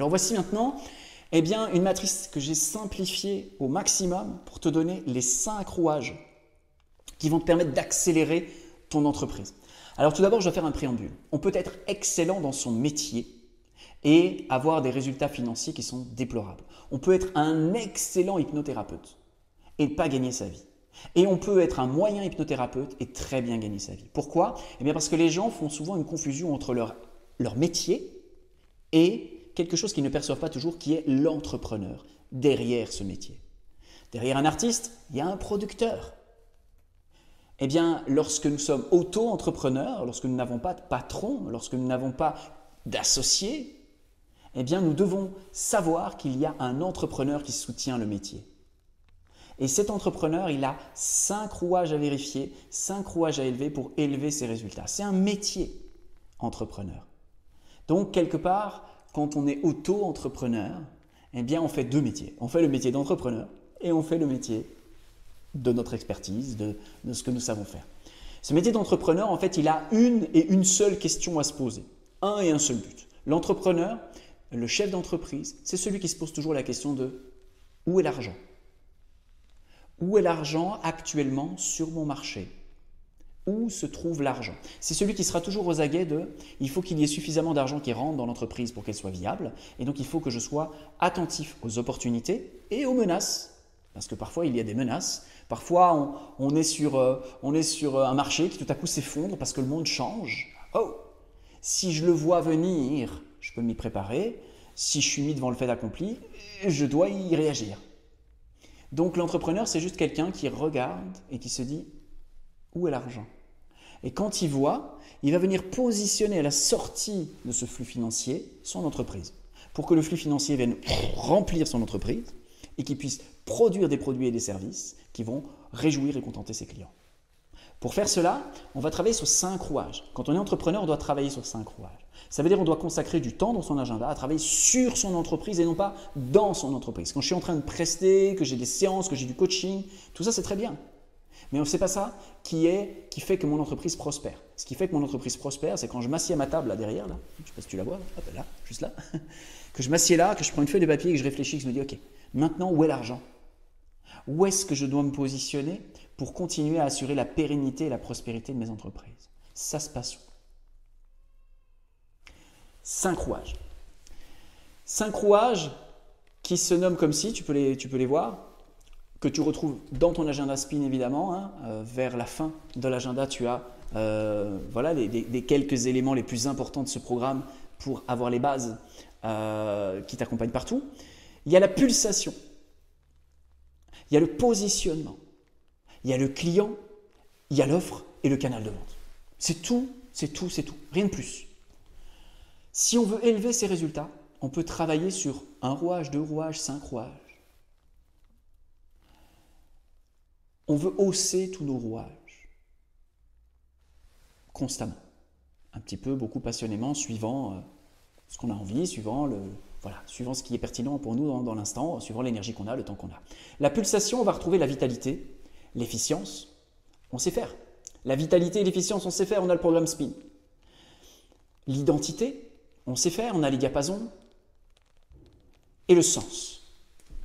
Alors voici maintenant eh bien, une matrice que j'ai simplifiée au maximum pour te donner les cinq rouages qui vont te permettre d'accélérer ton entreprise. Alors tout d'abord, je vais faire un préambule. On peut être excellent dans son métier et avoir des résultats financiers qui sont déplorables. On peut être un excellent hypnothérapeute et ne pas gagner sa vie. Et on peut être un moyen hypnothérapeute et très bien gagner sa vie. Pourquoi? Eh bien parce que les gens font souvent une confusion entre leur, leur métier et quelque chose qu'ils ne perçoivent pas toujours, qui est l'entrepreneur derrière ce métier. Derrière un artiste, il y a un producteur. Eh bien, lorsque nous sommes auto-entrepreneurs, lorsque nous n'avons pas de patron, lorsque nous n'avons pas d'associés, eh bien, nous devons savoir qu'il y a un entrepreneur qui soutient le métier. Et cet entrepreneur, il a cinq rouages à vérifier, cinq rouages à élever pour élever ses résultats. C'est un métier, entrepreneur. Donc, quelque part, quand on est auto-entrepreneur, eh bien, on fait deux métiers. On fait le métier d'entrepreneur et on fait le métier de notre expertise, de, de ce que nous savons faire. Ce métier d'entrepreneur, en fait, il a une et une seule question à se poser. Un et un seul but. L'entrepreneur, le chef d'entreprise, c'est celui qui se pose toujours la question de où est l'argent? Où est l'argent actuellement sur mon marché? Où se trouve l'argent C'est celui qui sera toujours aux aguets de il faut qu'il y ait suffisamment d'argent qui rentre dans l'entreprise pour qu'elle soit viable, et donc il faut que je sois attentif aux opportunités et aux menaces. Parce que parfois il y a des menaces, parfois on, est, sur, euh, on est sur un marché qui tout à coup s'effondre parce que le monde change. Oh Si je le vois venir, je peux m'y préparer. Si je suis mis devant le fait accompli, je dois y réagir. Donc l'entrepreneur, c'est juste quelqu'un qui regarde et qui se dit où est l'argent? Et quand il voit, il va venir positionner à la sortie de ce flux financier son entreprise pour que le flux financier vienne remplir son entreprise et qu'il puisse produire des produits et des services qui vont réjouir et contenter ses clients. Pour faire cela, on va travailler sur cinq rouages. Quand on est entrepreneur, on doit travailler sur cinq rouages. Ça veut dire qu'on doit consacrer du temps dans son agenda à travailler sur son entreprise et non pas dans son entreprise. Quand je suis en train de prester, que j'ai des séances, que j'ai du coaching, tout ça c'est très bien. Mais ce n'est pas ça qui, est, qui fait que mon entreprise prospère. Ce qui fait que mon entreprise prospère, c'est quand je m'assieds à ma table là derrière, là, je ne sais pas si tu la vois, là, juste là, que je m'assieds là, que je prends une feuille de papier, que je réfléchis, que je me dis, ok, maintenant où est l'argent? Où est-ce que je dois me positionner pour continuer à assurer la pérennité et la prospérité de mes entreprises? Ça se passe où? Cinq rouages. Cinq rouages qui se nomment comme si, tu peux les voir, que tu retrouves dans ton agenda spin évidemment. Hein. Euh, vers la fin de l'agenda, tu as euh, voilà, les, quelques éléments les plus importants de ce programme pour avoir les bases euh, qui t'accompagnent partout. Il y a la pulsation, il y a le positionnement, il y a le client, il y a l'offre et le canal de vente. C'est tout, c'est tout, c'est tout, rien de plus. Si on veut élever ses résultats, on peut travailler sur un rouage, deux rouages, cinq rouages. On veut hausser tous nos rouages constamment, un petit peu, beaucoup passionnément, suivant euh, ce qu'on a envie, suivant le, voilà, suivant ce qui est pertinent pour nous dans, l'instant, suivant l'énergie qu'on a, le temps qu'on a. La pulsation, on va retrouver la vitalité, l'efficience, on sait faire. La vitalité et l'efficience, on sait faire, on a le programme SPIN. L'identité, on sait faire, on a les diapasons. Et le sens.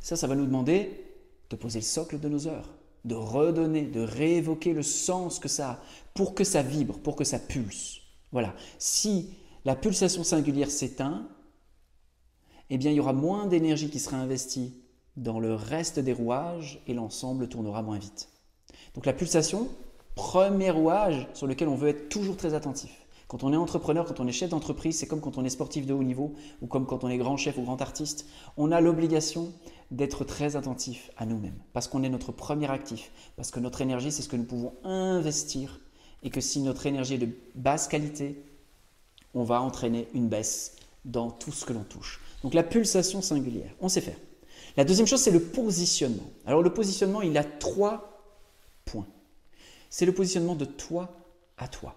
Ça, ça va nous demander de poser le socle de nos heures, de redonner, de réévoquer le sens que ça a, pour que ça vibre, pour que ça pulse. Voilà. Si la pulsation singulière s'éteint, eh bien, il y aura moins d'énergie qui sera investie dans le reste des rouages et l'ensemble tournera moins vite. Donc la pulsation, premier rouage sur lequel on veut être toujours très attentif. Quand on est entrepreneur, quand on est chef d'entreprise, c'est comme quand on est sportif de haut niveau ou comme quand on est grand chef ou grand artiste. On a l'obligation d'être très attentif à nous-mêmes parce qu'on est notre premier actif, parce que notre énergie, c'est ce que nous pouvons investir et que si notre énergie est de basse qualité, on va entraîner une baisse dans tout ce que l'on touche. Donc la pulsation singulière, on sait faire. La deuxième chose, c'est le positionnement. Alors le positionnement, il a trois points. C'est le positionnement de toi à toi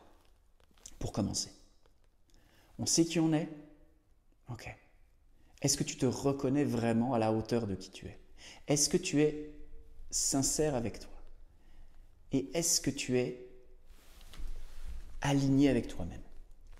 pour commencer. On sait qui on est Ok. Est-ce que tu te reconnais vraiment à la hauteur de qui tu es? Est-ce que tu es sincère avec toi? Et est-ce que tu es aligné avec toi-même?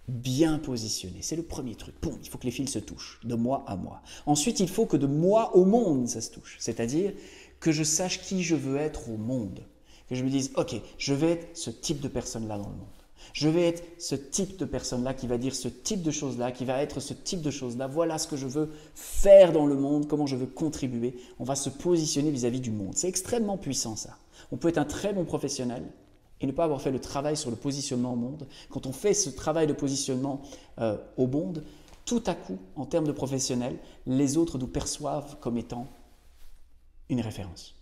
Bien positionné. C'est le premier truc. Boum, il faut que les fils se touchent, de moi à moi. Ensuite, il faut que de moi au monde, ça se touche. C'est-à-dire que je sache qui je veux être au monde. Que je me dise, ok, je vais être ce type de personne-là dans le monde. Je vais être ce type de personne-là qui va dire ce type de choses-là, qui va être ce type de choses-là. Voilà ce que je veux faire dans le monde, comment je veux contribuer. On va se positionner vis-à-vis du monde. C'est extrêmement puissant ça. On peut être un très bon professionnel et ne pas avoir fait le travail sur le positionnement au monde. Quand on fait ce travail de positionnement euh, au monde, tout à coup, en termes de professionnel, les autres nous perçoivent comme étant une référence.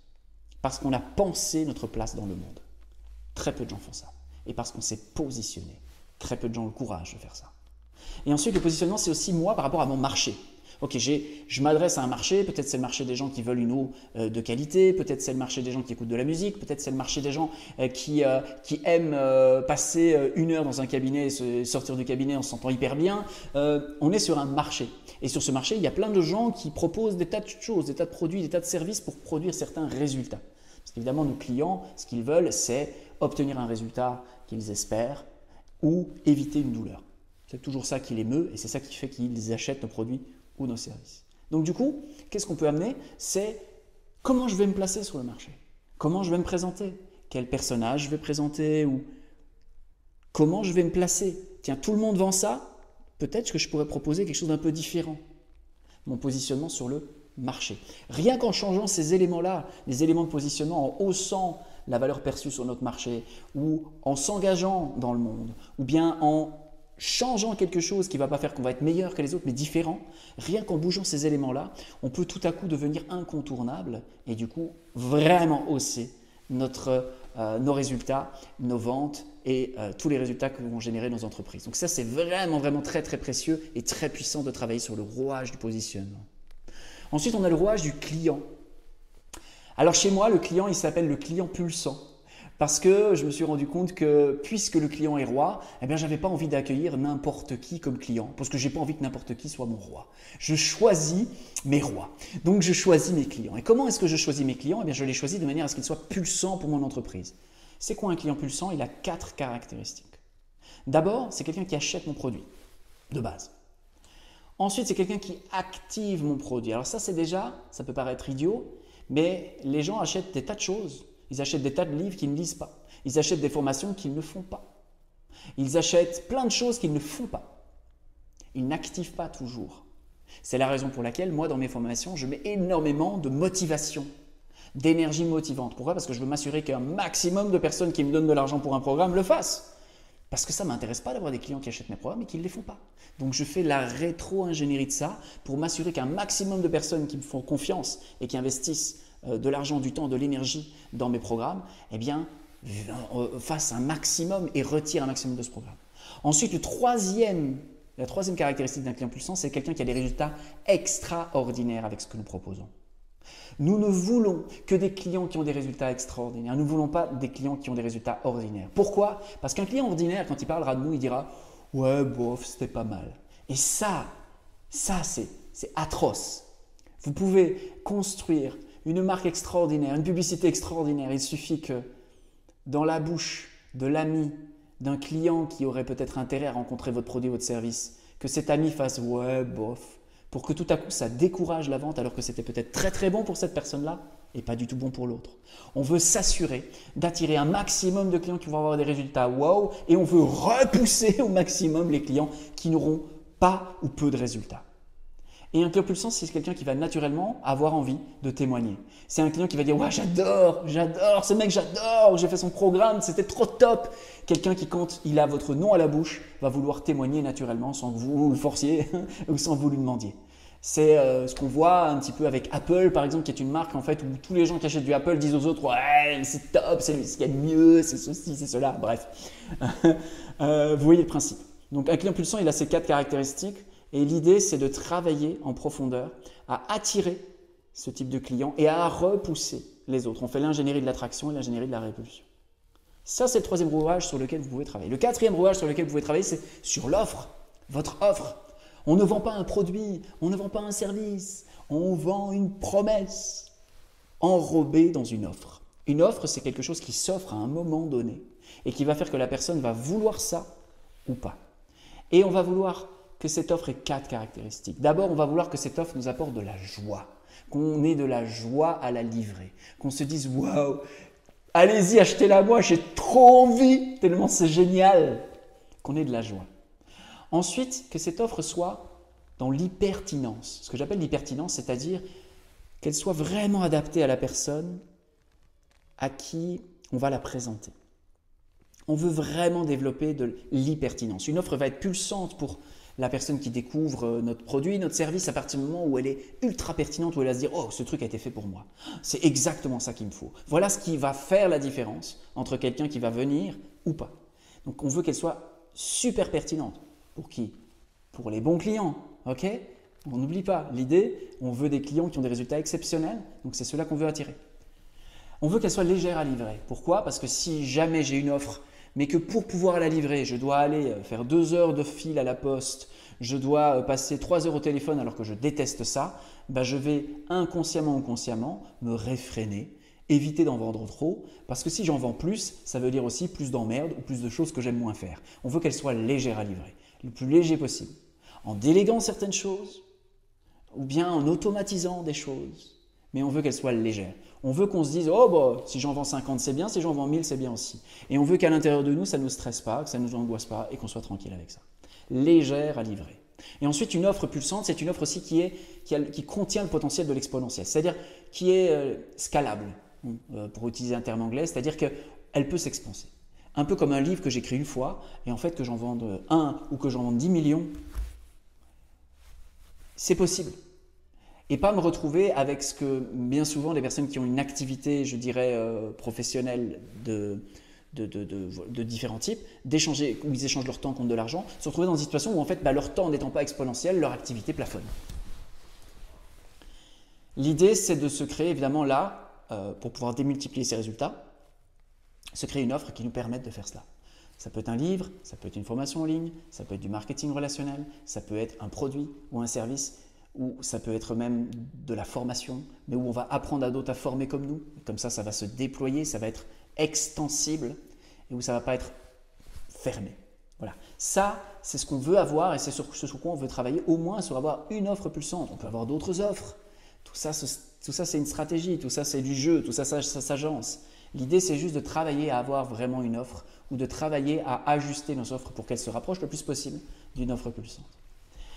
Parce qu'on a pensé notre place dans le monde. Très peu de gens font ça et parce qu'on s'est positionné. Très peu de gens ont le courage de faire ça. Et ensuite, le positionnement, c'est aussi moi par rapport à mon marché. Ok, je m'adresse à un marché, peut-être c'est le marché des gens qui veulent une eau euh, de qualité, peut-être c'est le marché des gens qui écoutent de la musique, peut-être c'est le marché des gens euh, qui, euh, qui aiment passer une heure dans un cabinet et sortir du cabinet en se sentant hyper bien. on est sur un marché. Et sur ce marché, il y a plein de gens qui proposent des tas de choses, des tas de produits, des tas de services pour produire certains résultats. Parce qu'évidemment, nos clients, ce qu'ils veulent, c'est obtenir un résultat qu'ils espèrent ou éviter une douleur. C'est toujours ça qui les meut et c'est ça qui fait qu'ils achètent nos produits ou nos services. Donc du coup, qu'est-ce qu'on peut amener? C'est comment je vais me placer sur le marché? Comment je vais me présenter? Quel personnage je vais présenter ou comment je vais me placer? Tiens, tout le monde vend ça Peut-être que je pourrais proposer quelque chose d'un peu différent. Mon positionnement sur le Rien qu'en changeant ces éléments-là, les éléments de positionnement, en haussant la valeur perçue sur notre marché, ou en s'engageant dans le monde, ou bien en changeant quelque chose qui ne va pas faire qu'on va être meilleur que les autres, mais différent, rien qu'en bougeant ces éléments-là, on peut tout à coup devenir incontournable et du coup vraiment hausser notre, euh, nos résultats, nos ventes et euh, tous les résultats que vont générer nos entreprises. Donc ça, c'est vraiment, vraiment très, très précieux et très puissant de travailler sur le rouage du positionnement. Ensuite, on a le rouage du client. Alors chez moi, le client, il s'appelle le client pulsant. Parce que je me suis rendu compte que puisque le client est roi, eh bien, j'avais pas envie d'accueillir n'importe qui comme client. Parce que j'ai pas envie que n'importe qui soit mon roi. Je choisis mes rois. Donc, je choisis mes clients. Et comment est-ce que je choisis mes clients? Eh bien, je les choisis de manière à ce qu'ils soient pulsants pour mon entreprise. C'est quoi un client pulsant? Il a quatre caractéristiques. D'abord, c'est quelqu'un qui achète mon produit, de base. Ensuite, c'est quelqu'un qui active mon produit. Alors ça, c'est déjà, ça peut paraître idiot, mais les gens achètent des tas de choses. Ils achètent des tas de livres qu'ils ne lisent pas. Ils achètent des formations qu'ils ne font pas. Ils achètent plein de choses qu'ils ne font pas. Ils n'activent pas toujours. C'est la raison pour laquelle, moi, dans mes formations, je mets énormément de motivation, d'énergie motivante. Pourquoi? Parce que je veux m'assurer qu'un maximum de personnes qui me donnent de l'argent pour un programme le fassent. Parce que ça ne m'intéresse pas d'avoir des clients qui achètent mes programmes et qui ne les font pas. Donc je fais la rétro-ingénierie de ça pour m'assurer qu'un maximum de personnes qui me font confiance et qui investissent euh, de l'argent, du temps, de l'énergie dans mes programmes, eh bien, euh, fassent un maximum et retirent un maximum de ce programme. Ensuite, la troisième caractéristique d'un client puissant, c'est quelqu'un qui a des résultats extraordinaires avec ce que nous proposons. Nous ne voulons que des clients qui ont des résultats extraordinaires. Nous ne voulons pas des clients qui ont des résultats ordinaires. Pourquoi? Parce qu'un client ordinaire, quand il parlera de nous, il dira Ouais, bof, c'était pas mal. Et ça, ça, c'est atroce. Vous pouvez construire une marque extraordinaire, une publicité extraordinaire. Il suffit que dans la bouche de l'ami d'un client qui aurait peut-être intérêt à rencontrer votre produit, votre service, que cet ami fasse Ouais, bof, pour que tout à coup ça décourage la vente alors que c'était peut-être très très bon pour cette personne-là et pas du tout bon pour l'autre. On veut s'assurer d'attirer un maximum de clients qui vont avoir des résultats wow et on veut repousser au maximum les clients qui n'auront pas ou peu de résultats. Et un client pulsant, c'est quelqu'un qui va naturellement avoir envie de témoigner. C'est un client qui va dire Ouais, j'adore, j'adore, ce mec, j'adore, j'ai fait son programme, c'était trop top. Quelqu'un qui, quand il a votre nom à la bouche, va vouloir témoigner naturellement sans que vous le forciez ou sans que vous lui demandiez. C'est euh, ce qu'on voit un petit peu avec Apple, par exemple, qui est une marque en fait où tous les gens qui achètent du Apple disent aux autres Ouais, c'est top, c'est ce qu'il y a de mieux, c'est ceci, c'est cela. Bref, euh, vous voyez le principe. Donc, un client pulsant, il a ces quatre caractéristiques. Et l'idée, c'est de travailler en profondeur à attirer ce type de client et à repousser les autres. On fait l'ingénierie de l'attraction et l'ingénierie de la répulsion. Ça, c'est le troisième rouage sur lequel vous pouvez travailler. Le quatrième rouage sur lequel vous pouvez travailler, c'est sur l'offre, votre offre. On ne vend pas un produit, on ne vend pas un service, on vend une promesse enrobée dans une offre. Une offre, c'est quelque chose qui s'offre à un moment donné et qui va faire que la personne va vouloir ça ou pas. Et on va vouloir que cette offre ait quatre caractéristiques. D'abord, on va vouloir que cette offre nous apporte de la joie, qu'on ait de la joie à la livrer, qu'on se dise waouh, allez-y, achetez-la moi, j'ai trop envie, tellement c'est génial, qu'on ait de la joie. Ensuite, que cette offre soit dans l'hypertinence. Ce que j'appelle l'hypertinence, c'est-à-dire qu'elle soit vraiment adaptée à la personne à qui on va la présenter. On veut vraiment développer de l'hypertinence. Une offre va être pulsante pour la personne qui découvre euh, notre produit, notre service, à partir du moment où elle est ultra pertinente, où elle va se dire Oh, ce truc a été fait pour moi. C'est exactement ça qu'il me faut. Voilà ce qui va faire la différence entre quelqu'un qui va venir ou pas. Donc on veut qu'elle soit super pertinente. Pour qui? Pour les bons clients. Ok? On n'oublie pas l'idée, on veut des clients qui ont des résultats exceptionnels, donc c'est cela qu'on veut attirer. On veut qu'elle soit légère à livrer. Pourquoi? Parce que si jamais j'ai une offre mais que pour pouvoir la livrer, je dois aller euh, faire deux heures de fil à la poste, je dois euh, passer trois heures au téléphone alors que je déteste ça, bah je vais inconsciemment ou consciemment me réfréner, éviter d'en vendre trop, parce que si j'en vends plus, ça veut dire aussi plus d'emmerdes ou plus de choses que j'aime moins faire. On veut qu'elle soit légère à livrer, le plus léger possible, en déléguant certaines choses, ou bien en automatisant des choses, mais on veut qu'elle soit légère. On veut qu'on se dise, oh, bah, si j'en vends 50, c'est bien, si j'en vends 1000, c'est bien aussi. Et on veut qu'à l'intérieur de nous, ça ne nous stresse pas, que ça ne nous angoisse pas et qu'on soit tranquille avec ça. Légère à livrer. Et ensuite, une offre pulsante, c'est une offre aussi qui, est, qui, contient le potentiel de l'exponentiel, c'est-à-dire qui est euh, scalable, euh, pour utiliser un terme anglais, c'est-à-dire qu'elle peut s'expanser. Un peu comme un livre que j'écris une fois, et en fait que j'en vende un ou que j'en vende 10 millions, c'est possible et pas me retrouver avec ce que bien souvent les personnes qui ont une activité, je dirais, euh, professionnelle de, de, de, de, différents types, d'échanger, où ils échangent leur temps contre de l'argent, se retrouver dans une situation où en fait bah, leur temps n'étant pas exponentiel, leur activité plafonne. L'idée c'est de se créer évidemment là, euh, pour pouvoir démultiplier ces résultats, se créer une offre qui nous permette de faire cela. Ça peut être un livre, ça peut être une formation en ligne, ça peut être du marketing relationnel, ça peut être un produit ou un service ou ça peut être même de la formation, mais où on va apprendre à d'autres à former comme nous. Comme ça, ça va se déployer, ça va être extensible et où ça ne va pas être fermé. Voilà. Ça, c'est ce qu'on veut avoir et c'est sur ce sur quoi on veut travailler, au moins sur avoir une offre pulsante. On peut avoir d'autres offres. Tout ça, c'est une stratégie, tout ça, c'est du jeu, tout ça, ça, ça s'agence. L'idée, c'est juste de travailler à avoir vraiment une offre ou de travailler à ajuster nos offres pour qu'elles se rapprochent le plus possible d'une offre pulsante.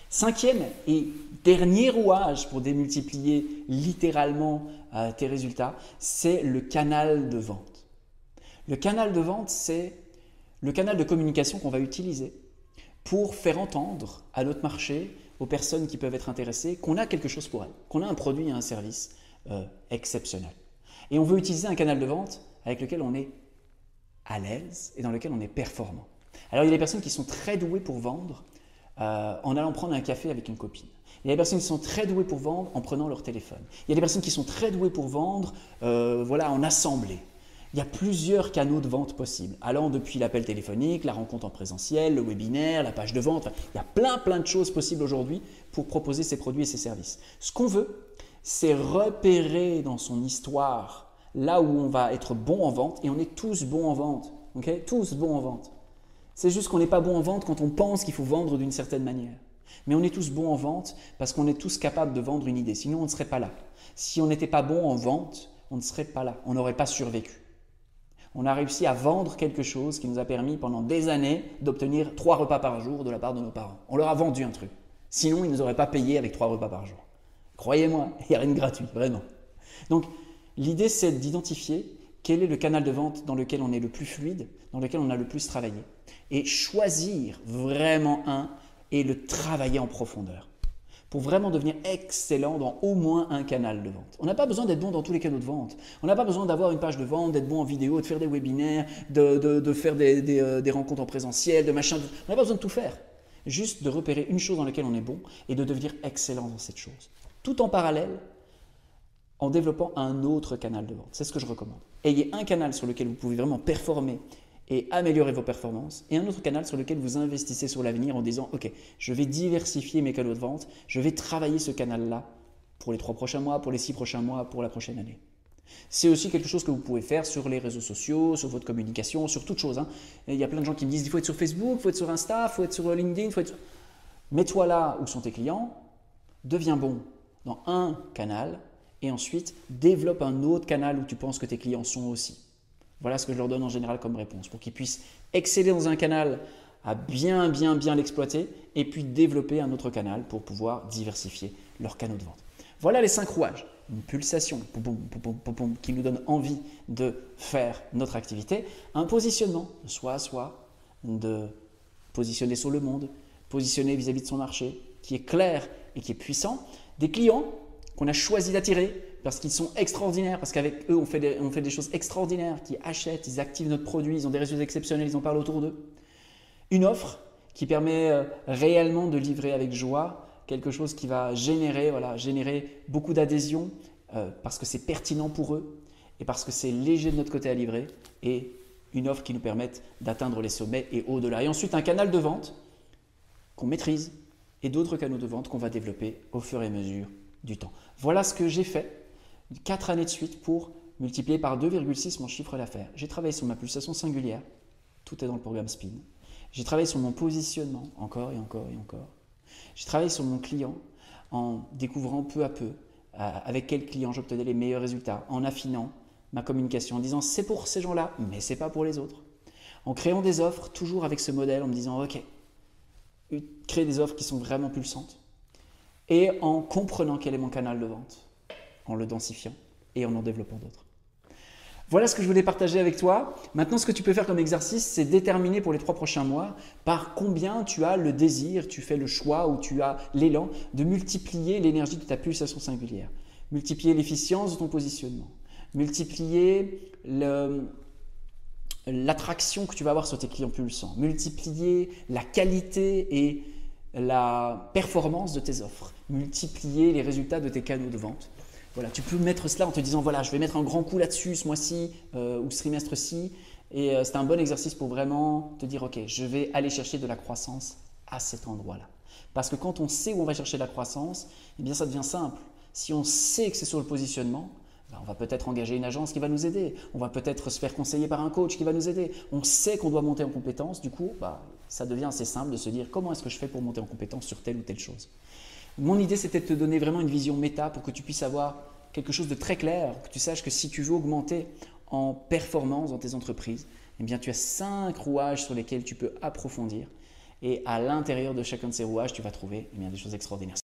Cinquième et dernier rouage pour démultiplier littéralement euh, tes résultats, c'est le canal de vente. Le canal de vente, c'est le canal de communication qu'on va utiliser pour faire entendre à notre marché, aux personnes qui peuvent être intéressées, qu'on a quelque chose pour elles, qu'on a un produit et un service euh, exceptionnel. Et on veut utiliser un canal de vente avec lequel on est à l'aise et dans lequel on est performant. Alors il y a des personnes qui sont très douées pour vendre, euh, en allant prendre un café avec une copine. Il y a des personnes qui sont très douées pour vendre en prenant leur téléphone. Il y a des personnes qui sont très douées pour vendre euh, voilà, en assemblée. Il y a plusieurs canaux de vente possibles, allant depuis l'appel téléphonique, la rencontre en présentiel, le webinaire, la page de vente. il y a plein plein de choses possibles aujourd'hui pour proposer ces produits et ces services. Ce qu'on veut, c'est repérer dans son histoire là où on va être bon en vente, et on est tous bons en vente. tous bons en vente. C'est juste qu'on n'est pas bon en vente quand on pense qu'il faut vendre d'une certaine manière. Mais on est tous bons en vente parce qu'on est tous capables de vendre une idée. Sinon, on ne serait pas là. Si on n'était pas bon en vente, on ne serait pas là. On n'aurait pas survécu. On a réussi à vendre quelque chose qui nous a permis pendant des années d'obtenir trois repas par jour de la part de nos parents. On leur a vendu un truc. Sinon, ils ne nous auraient pas payé avec trois repas par jour. Croyez-moi, il n'y a rien de gratuit, vraiment. Donc, l'idée, c'est d'identifier quel est le canal de vente dans lequel on est le plus fluide, dans lequel on a le plus travaillé, et choisir vraiment un et le travailler en profondeur pour vraiment devenir excellent dans au moins un canal de vente. On n'a pas besoin d'être bon dans tous les canaux de vente. On n'a pas besoin d'avoir une page de vente, d'être bon en vidéo, de faire des webinaires, de, faire euh, des, rencontres en présentiel, de machin. On n'a pas besoin de tout faire. Juste de repérer une chose dans laquelle on est bon et de devenir excellent dans cette chose. Tout en parallèle, en développant un autre canal de vente. C'est ce que je recommande. Ayez un canal sur lequel vous pouvez vraiment performer et améliorer vos performances, et un autre canal sur lequel vous investissez sur l'avenir en disant, OK, je vais diversifier mes canaux de vente, je vais travailler ce canal-là pour les trois prochains mois, pour les six prochains mois, pour la prochaine année. C'est aussi quelque chose que vous pouvez faire sur les réseaux sociaux, sur votre communication, sur toute chose. Hein. Il y a plein de gens qui me disent il faut être sur Facebook, il faut être sur Insta, il faut être sur LinkedIn. Mets-toi là où sont tes clients, deviens bon dans un canal et ensuite développe un autre canal où tu penses que tes clients sont aussi. Voilà ce que je leur donne en général comme réponse pour qu'ils puissent exceller dans un canal à bien, bien, bien l'exploiter et puis développer un autre canal pour pouvoir diversifier leurs canaux de vente. Voilà les cinq rouages. Une pulsation qui nous donne envie de faire notre activité. Un positionnement, soit à soi, de positionner sur le monde, positionner vis-à-vis -vis de son marché, qui est clair et qui est puissant. Des clients qu'on a choisi d'attirer parce qu'ils sont extraordinaires, parce qu'avec eux, on fait, des, on fait des choses extraordinaires, qui achètent, ils activent notre produit, ils ont des résultats exceptionnels, ils en parlent autour d'eux. Une offre qui permet euh, réellement de livrer avec joie quelque chose qui va générer, voilà, générer beaucoup d'adhésion euh, parce que c'est pertinent pour eux et parce que c'est léger de notre côté à livrer et une offre qui nous permette d'atteindre les sommets et au-delà. Et ensuite, un canal de vente qu'on maîtrise et d'autres canaux de vente qu'on va développer au fur et à mesure du temps. Voilà ce que j'ai fait quatre années de suite pour multiplier par 2,6 mon chiffre d'affaires. J'ai travaillé sur ma pulsation singulière, tout est dans le programme SPIN. J'ai travaillé sur mon positionnement, encore et encore et encore. J'ai travaillé sur mon client en découvrant peu à peu euh, avec quel client j'obtenais les meilleurs résultats, en affinant ma communication, en disant c'est pour ces gens-là, mais c'est pas pour les autres. En créant des offres, toujours avec ce modèle, en me disant ok, créer des offres qui sont vraiment pulsantes, et en comprenant quel est mon canal de vente, en le densifiant et en en développant d'autres. Voilà ce que je voulais partager avec toi. Maintenant, ce que tu peux faire comme exercice, c'est déterminer pour les trois prochains mois par combien tu as le désir, tu fais le choix ou tu as l'élan de multiplier l'énergie de ta pulsation singulière, multiplier l'efficience de ton positionnement, multiplier l'attraction que tu vas avoir sur tes clients pulsants, multiplier la qualité et la performance de tes offres, multiplier les résultats de tes canaux de vente voilà, tu peux mettre cela en te disant voilà, je vais mettre un grand coup là-dessus ce mois-ci euh, ou ce trimestre-ci. Et euh, c'est un bon exercice pour vraiment te dire ok, je vais aller chercher de la croissance à cet endroit-là. Parce que quand on sait où on va chercher de la croissance, eh bien ça devient simple. Si on sait que c'est sur le positionnement, ben, on va peut-être engager une agence qui va nous aider. On va peut-être se faire conseiller par un coach qui va nous aider. On sait qu'on doit monter en compétence. Du coup, bah, ça devient assez simple de se dire comment est-ce que je fais pour monter en compétence sur telle ou telle chose? Mon idée, c'était de te donner vraiment une vision méta pour que tu puisses avoir quelque chose de très clair, que tu saches que si tu veux augmenter en performance dans tes entreprises, eh bien, tu as cinq rouages sur lesquels tu peux approfondir. Et à l'intérieur de chacun de ces rouages, tu vas trouver eh bien, des choses extraordinaires.